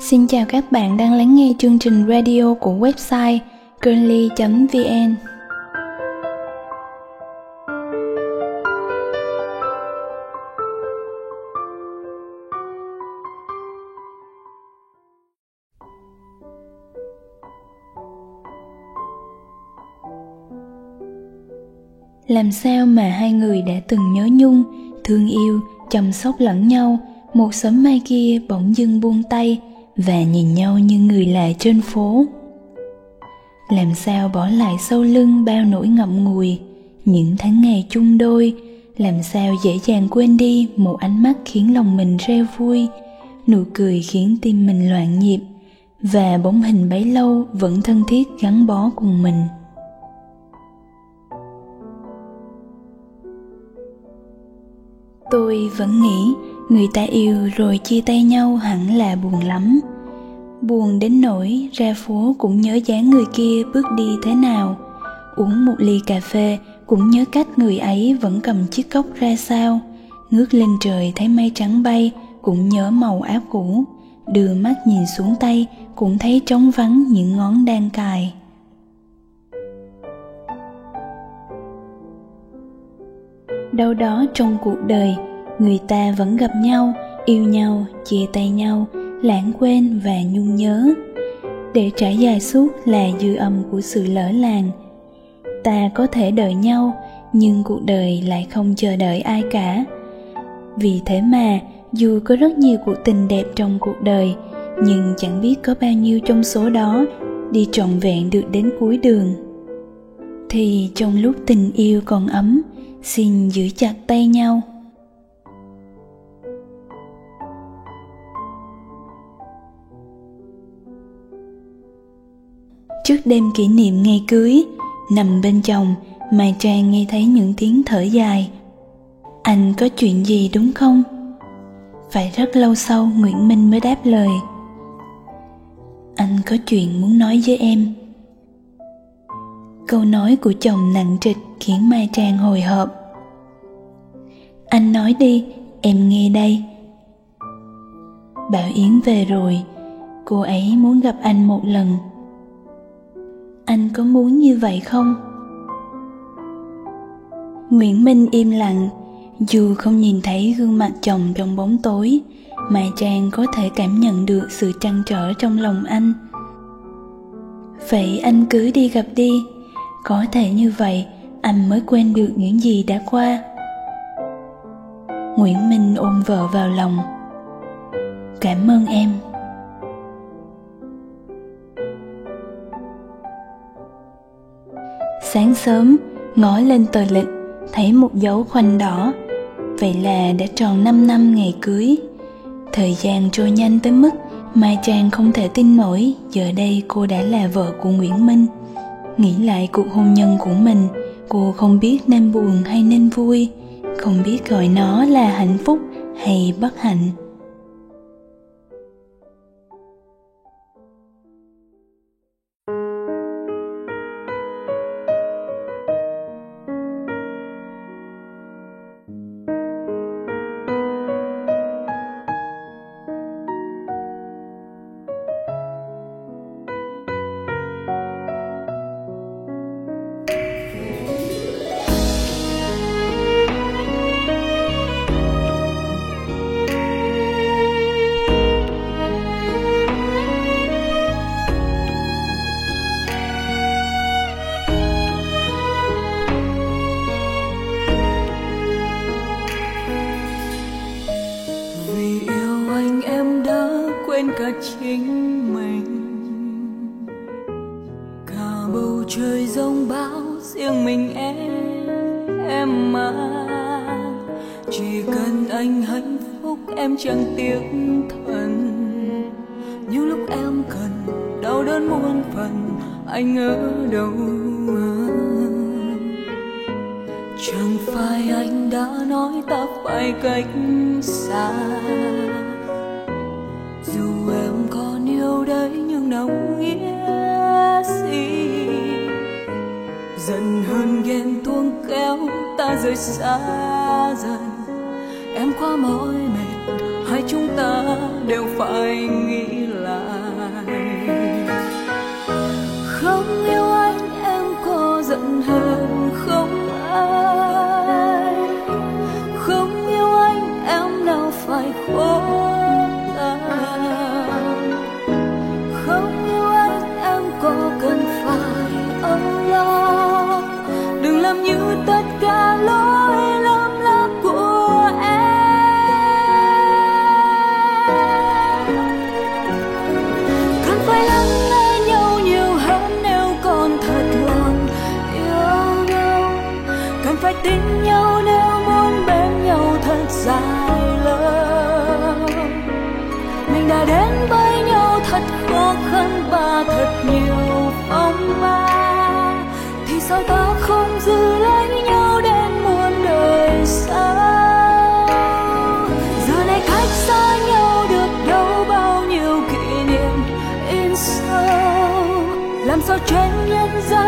Xin chào các bạn đang lắng nghe chương trình radio của website curly.vn Làm sao mà hai người đã từng nhớ nhung, thương yêu, chăm sóc lẫn nhau, một sớm mai kia bỗng dưng buông tay và nhìn nhau như người lạ trên phố. Làm sao bỏ lại sau lưng bao nỗi ngậm ngùi, những tháng ngày chung đôi, làm sao dễ dàng quên đi một ánh mắt khiến lòng mình reo vui, nụ cười khiến tim mình loạn nhịp, và bóng hình bấy lâu vẫn thân thiết gắn bó cùng mình. Tôi vẫn nghĩ người ta yêu rồi chia tay nhau hẳn là buồn lắm. Buồn đến nỗi ra phố cũng nhớ dáng người kia bước đi thế nào. Uống một ly cà phê cũng nhớ cách người ấy vẫn cầm chiếc cốc ra sao. Ngước lên trời thấy mây trắng bay cũng nhớ màu áo cũ. Đưa mắt nhìn xuống tay cũng thấy trống vắng những ngón đang cài. Đâu đó trong cuộc đời người ta vẫn gặp nhau, yêu nhau, chia tay nhau, lãng quên và nhung nhớ. Để trải dài suốt là dư âm của sự lỡ làng. Ta có thể đợi nhau, nhưng cuộc đời lại không chờ đợi ai cả. Vì thế mà, dù có rất nhiều cuộc tình đẹp trong cuộc đời, nhưng chẳng biết có bao nhiêu trong số đó đi trọn vẹn được đến cuối đường. Thì trong lúc tình yêu còn ấm, xin giữ chặt tay nhau. Trước đêm kỷ niệm ngày cưới, nằm bên chồng, mai trang nghe thấy những tiếng thở dài. Anh có chuyện gì đúng không? Phải rất lâu sau nguyễn minh mới đáp lời. Anh có chuyện muốn nói với em. Câu nói của chồng nặng trịch khiến mai trang hồi hộp. Anh nói đi, em nghe đây. Bảo yến về rồi, cô ấy muốn gặp anh một lần anh có muốn như vậy không? Nguyễn minh im lặng, dù không nhìn thấy gương mặt chồng trong bóng tối, mà trang có thể cảm nhận được sự trăn trở trong lòng anh. Vậy anh cứ đi gặp đi, có thể như vậy, anh mới quên được những gì đã qua. Nguyễn minh ôm vợ vào lòng. Cảm ơn em. Sáng sớm, ngó lên tờ lịch, thấy một dấu khoanh đỏ. Vậy là đã tròn 5 năm ngày cưới. Thời gian trôi nhanh tới mức mai trang không thể tin nổi, giờ đây cô đã là vợ của nguyễn minh. Nghĩ lại cuộc hôn nhân của mình, cô không biết nên buồn hay nên vui, không biết gọi nó là hạnh phúc hay bất hạnh. Chẳng phải anh đã nói ta phải cách xa. Dù em còn yêu đấy nhưng đồng nghĩa gì dần hơn ghen tuông kéo ta rời xa dần. Em quá mỏi mệt, hai chúng ta đều phải nghĩ lại. Làm sao trên nhân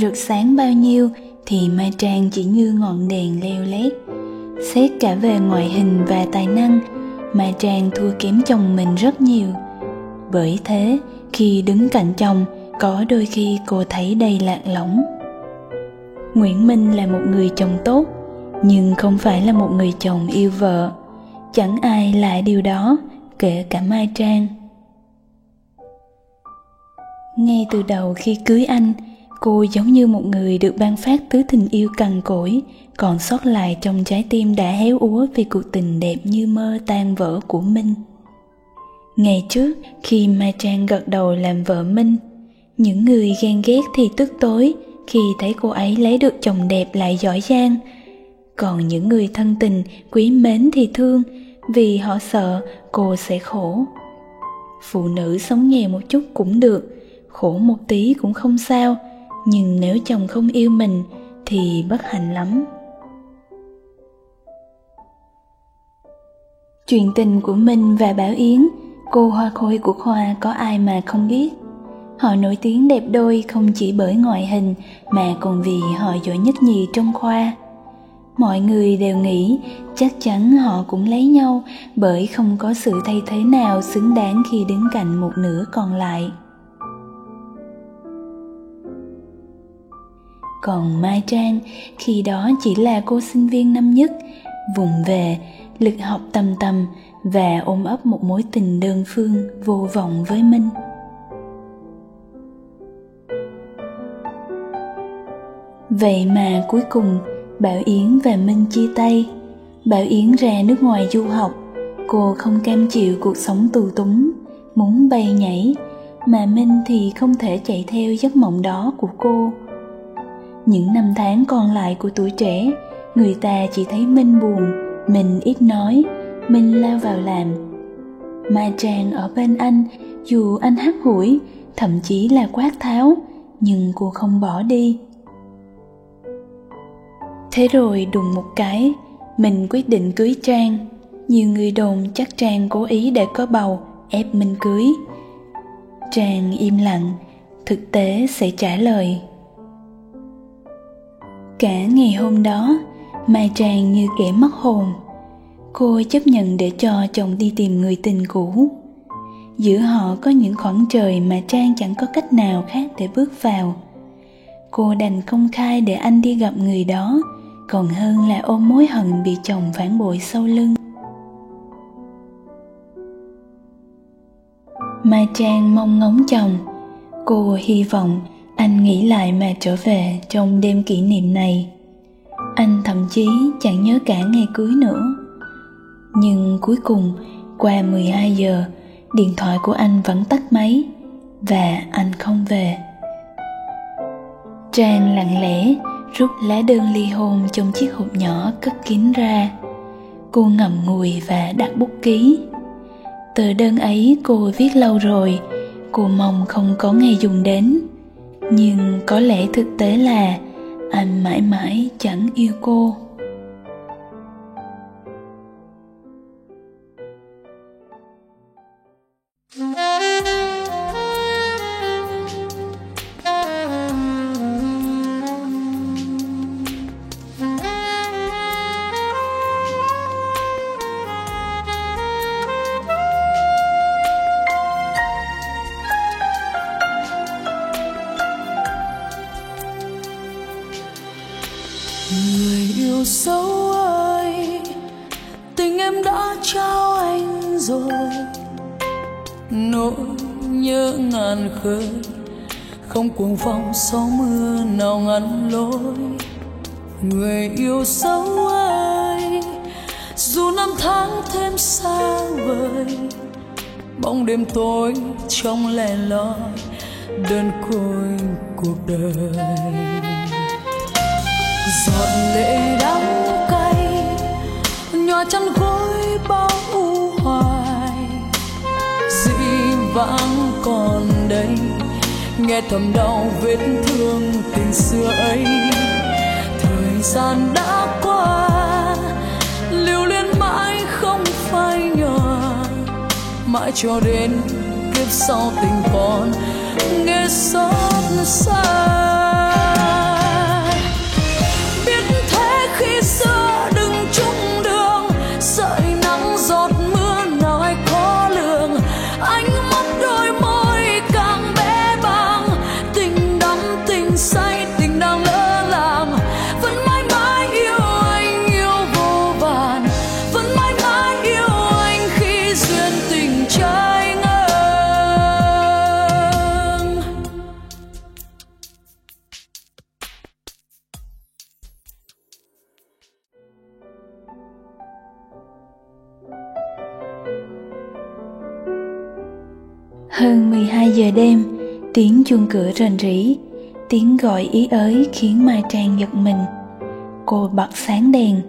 rực sáng bao nhiêu thì Mai Trang chỉ như ngọn đèn leo lét. Xét cả về ngoại hình và tài năng, Mai Trang thua kém chồng mình rất nhiều. Bởi thế, khi đứng cạnh chồng, có đôi khi cô thấy đầy lạc lõng. Nguyễn Minh là một người chồng tốt, nhưng không phải là một người chồng yêu vợ. Chẳng ai lại điều đó, kể cả Mai Trang. Ngay từ đầu khi cưới anh, cô giống như một người được ban phát tứ tình yêu cằn cỗi, còn sót lại trong trái tim đã héo úa vì cuộc tình đẹp như mơ tan vỡ của Minh. Ngày trước, khi Mai Trang gật đầu làm vợ Minh, những người ghen ghét thì tức tối khi thấy cô ấy lấy được chồng đẹp lại giỏi giang. Còn những người thân tình, quý mến thì thương vì họ sợ cô sẽ khổ. Phụ nữ sống nghèo một chút cũng được, khổ một tí cũng không sao, nhưng nếu chồng không yêu mình thì bất hạnh lắm. Chuyện tình của minh và bảo yến, cô hoa khôi của khoa có ai mà không biết. Họ nổi tiếng đẹp đôi không chỉ bởi ngoại hình mà còn vì họ giỏi nhất nhì trong khoa. Mọi người đều nghĩ chắc chắn họ cũng lấy nhau bởi không có sự thay thế nào xứng đáng khi đứng cạnh một nửa còn lại. Còn mai trang, khi đó chỉ là cô sinh viên năm nhất, vùng về, lực học tầm tầm và ôm ấp một mối tình đơn phương vô vọng với minh vậy mà cuối cùng, bảo yến và minh chia tay. Bảo yến ra nước ngoài du học. Cô không cam chịu cuộc sống tù túng, muốn bay nhảy, mà minh thì không thể chạy theo giấc mộng đó của cô những năm tháng còn lại của tuổi trẻ, người ta chỉ thấy minh buồn, mình ít nói, mình lao vào làm. Mà trang ở bên anh, dù anh hắt hủi, thậm chí là quát tháo, nhưng cô không bỏ đi. Thế rồi đùng một cái, mình quyết định cưới trang. Nhiều người đồn chắc trang cố ý để có bầu, ép mình cưới. Trang im lặng, thực tế sẽ trả lời cả ngày hôm đó, mai trang như kẻ mất hồn. Cô chấp nhận để cho chồng đi tìm người tình cũ. Giữa họ có những khoảng trời mà trang chẳng có cách nào khác để bước vào. Cô đành công khai để anh đi gặp người đó, còn hơn là ôm mối hận bị chồng phản bội sau lưng. Mai trang mong ngóng chồng. Cô hy vọng anh nghĩ lại mà trở về trong đêm kỷ niệm này. Anh thậm chí chẳng nhớ cả ngày cưới nữa. Nhưng cuối cùng, qua 12 giờ, điện thoại của anh vẫn tắt máy và anh không về. Trang lặng lẽ rút lá đơn ly hôn trong chiếc hộp nhỏ cất kín ra. Cô ngậm ngùi và đặt bút ký. Tờ đơn ấy cô viết lâu rồi, cô mong không có ngày dùng đến nhưng có lẽ thực tế là anh mãi mãi chẳng yêu cô. Khơi. Không cuồng phong gió mưa nào ngăn lối. Người yêu dấu ơi, dù năm tháng thêm xa vời, bóng đêm tối trong lẻ loi đơn côi cuộc đời. Giọt lệ đắng cay, nhòa chăn gối bao u hoài. Dị vãng còn đây. Nghe thầm đau vết thương tình xưa ấy. Thời gian đã qua, lưu luyến mãi không phai nhòa mãi cho đến kiếp sau tình còn, nghe xót xa. Đêm, tiếng chuông cửa rền rỉ, tiếng gọi ý ới khiến Mai Trang giật mình. Cô bật sáng đèn,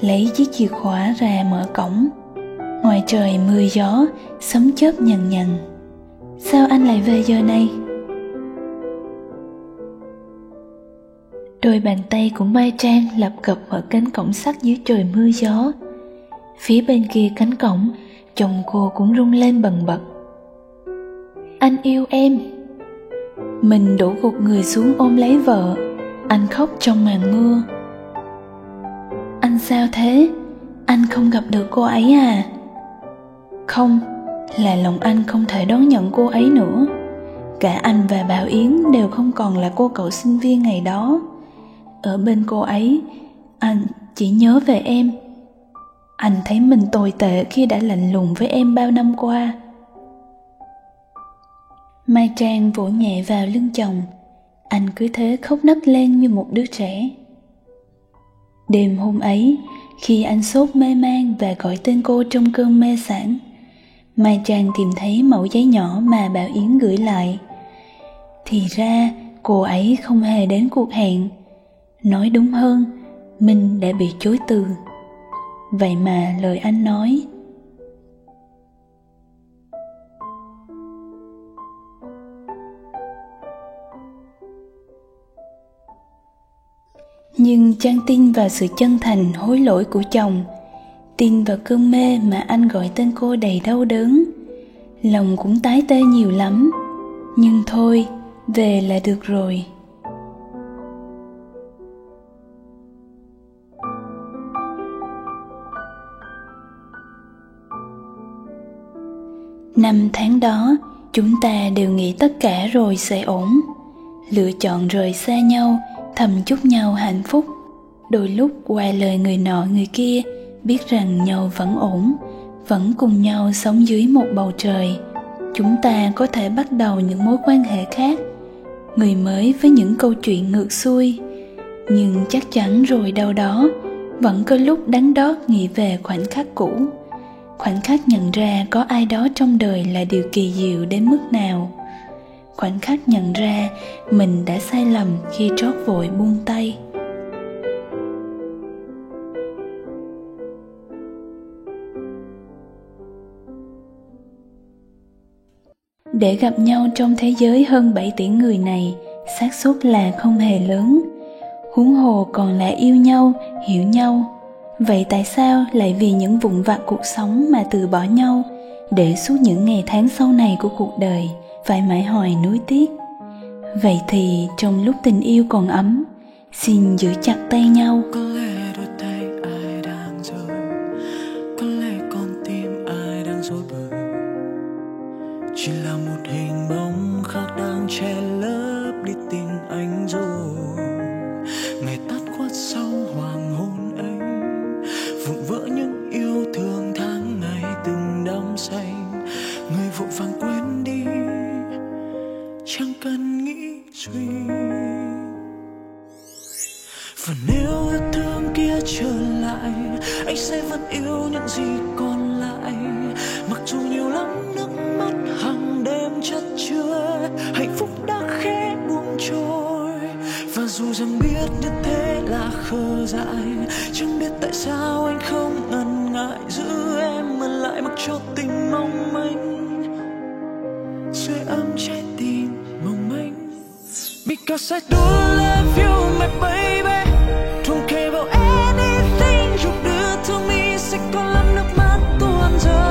lấy chiếc chìa khóa ra mở cổng. Ngoài trời mưa gió, sấm chớp nhằn nhằn. Sao anh lại về giờ này? đôi bàn tay của mai trang lập cập ở cánh cổng sắt dưới trời mưa gió phía bên kia cánh cổng chồng cô cũng rung lên bần bật anh yêu em. Mình đổ gục người xuống ôm lấy vợ. Anh khóc trong màn mưa. Anh sao thế? Anh không gặp được cô ấy à? Không, là lòng anh không thể đón nhận cô ấy nữa. Cả anh và bảo yến đều không còn là cô cậu sinh viên ngày đó. Ở bên cô ấy, anh chỉ nhớ về em. Anh thấy mình tồi tệ khi đã lạnh lùng với em bao năm qua mai trang vỗ nhẹ vào lưng chồng. Anh cứ thế khóc nấc lên như một đứa trẻ. Đêm hôm ấy, khi anh sốt mê man và gọi tên cô trong cơn mê sản mai trang tìm thấy mẫu giấy nhỏ mà bảo yến gửi lại. Thì ra, cô ấy không hề đến cuộc hẹn. Nói đúng hơn, minh đã bị chối từ. Vậy mà lời anh nói nhưng trang tin vào sự chân thành, hối lỗi của chồng. Tin vào cơn mê mà anh gọi tên cô đầy đau đớn. Lòng cũng tái tê nhiều lắm. Nhưng thôi, về là được rồi. Năm tháng đó, chúng ta đều nghĩ tất cả rồi sẽ ổn. Lựa chọn rời xa nhau thầm chúc nhau hạnh phúc. Đôi lúc qua lời người nọ người kia, biết rằng nhau vẫn ổn, vẫn cùng nhau sống dưới một bầu trời. Chúng ta có thể bắt đầu những mối quan hệ khác, người mới với những câu chuyện ngược xuôi. Nhưng chắc chắn rồi đâu đó, vẫn có lúc đắn đót nghĩ về khoảnh khắc cũ. Khoảnh khắc nhận ra có ai đó trong đời là điều kỳ diệu đến mức nào khoảnh khắc nhận ra mình đã sai lầm khi trót vội buông tay. Để gặp nhau trong thế giới hơn 7 tỷ người này, xác suất là không hề lớn. Huống hồ còn là yêu nhau, hiểu nhau. Vậy tại sao lại vì những vụn vặt cuộc sống mà từ bỏ nhau để suốt những ngày tháng sau này của cuộc đời? Phải mãi hoài nuối tiếc. Vậy thì trong lúc tình yêu còn ấm, xin giữ chặt tay nhau. Có lẽ sẽ vẫn yêu những gì còn lại. Mặc dù nhiều lắm nước mắt, hàng đêm chất chứa, hạnh phúc đã khẽ buông trôi. Và dù rằng biết như thế là khờ dại, chẳng biết tại sao anh không ngần ngại giữ em ở lại. Mặc cho tình mong manh sưởi ấm trái tim mong manh. Because I do 먼저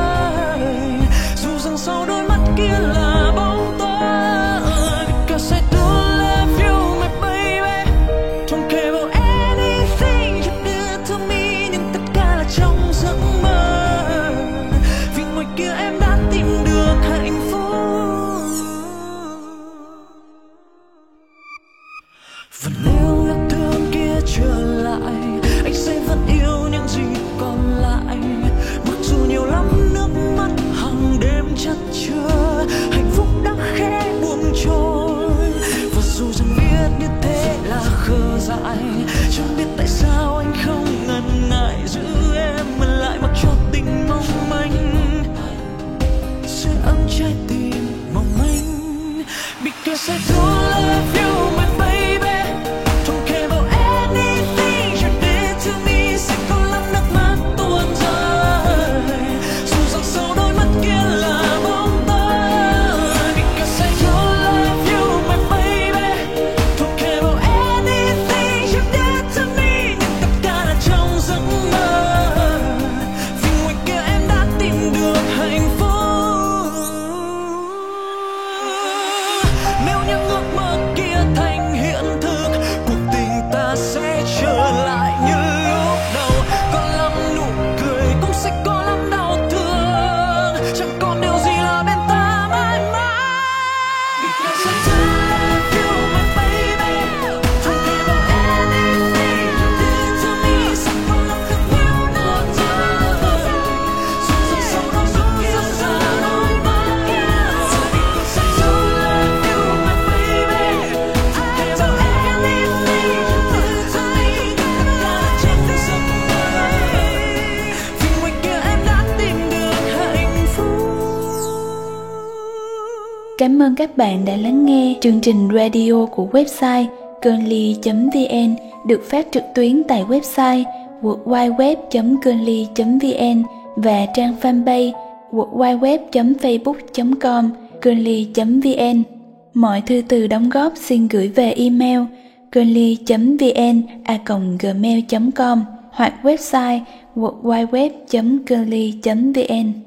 Cảm ơn các bạn đã lắng nghe chương trình radio của website cơn.ly.vn được phát trực tuyến tại website www.cơn.ly.vn và trang fanpage www.facebook.com cơn.ly.vn. Mọi thư từ đóng góp xin gửi về email cơn.ly.vn a gmail.com hoặc website www.curly.vn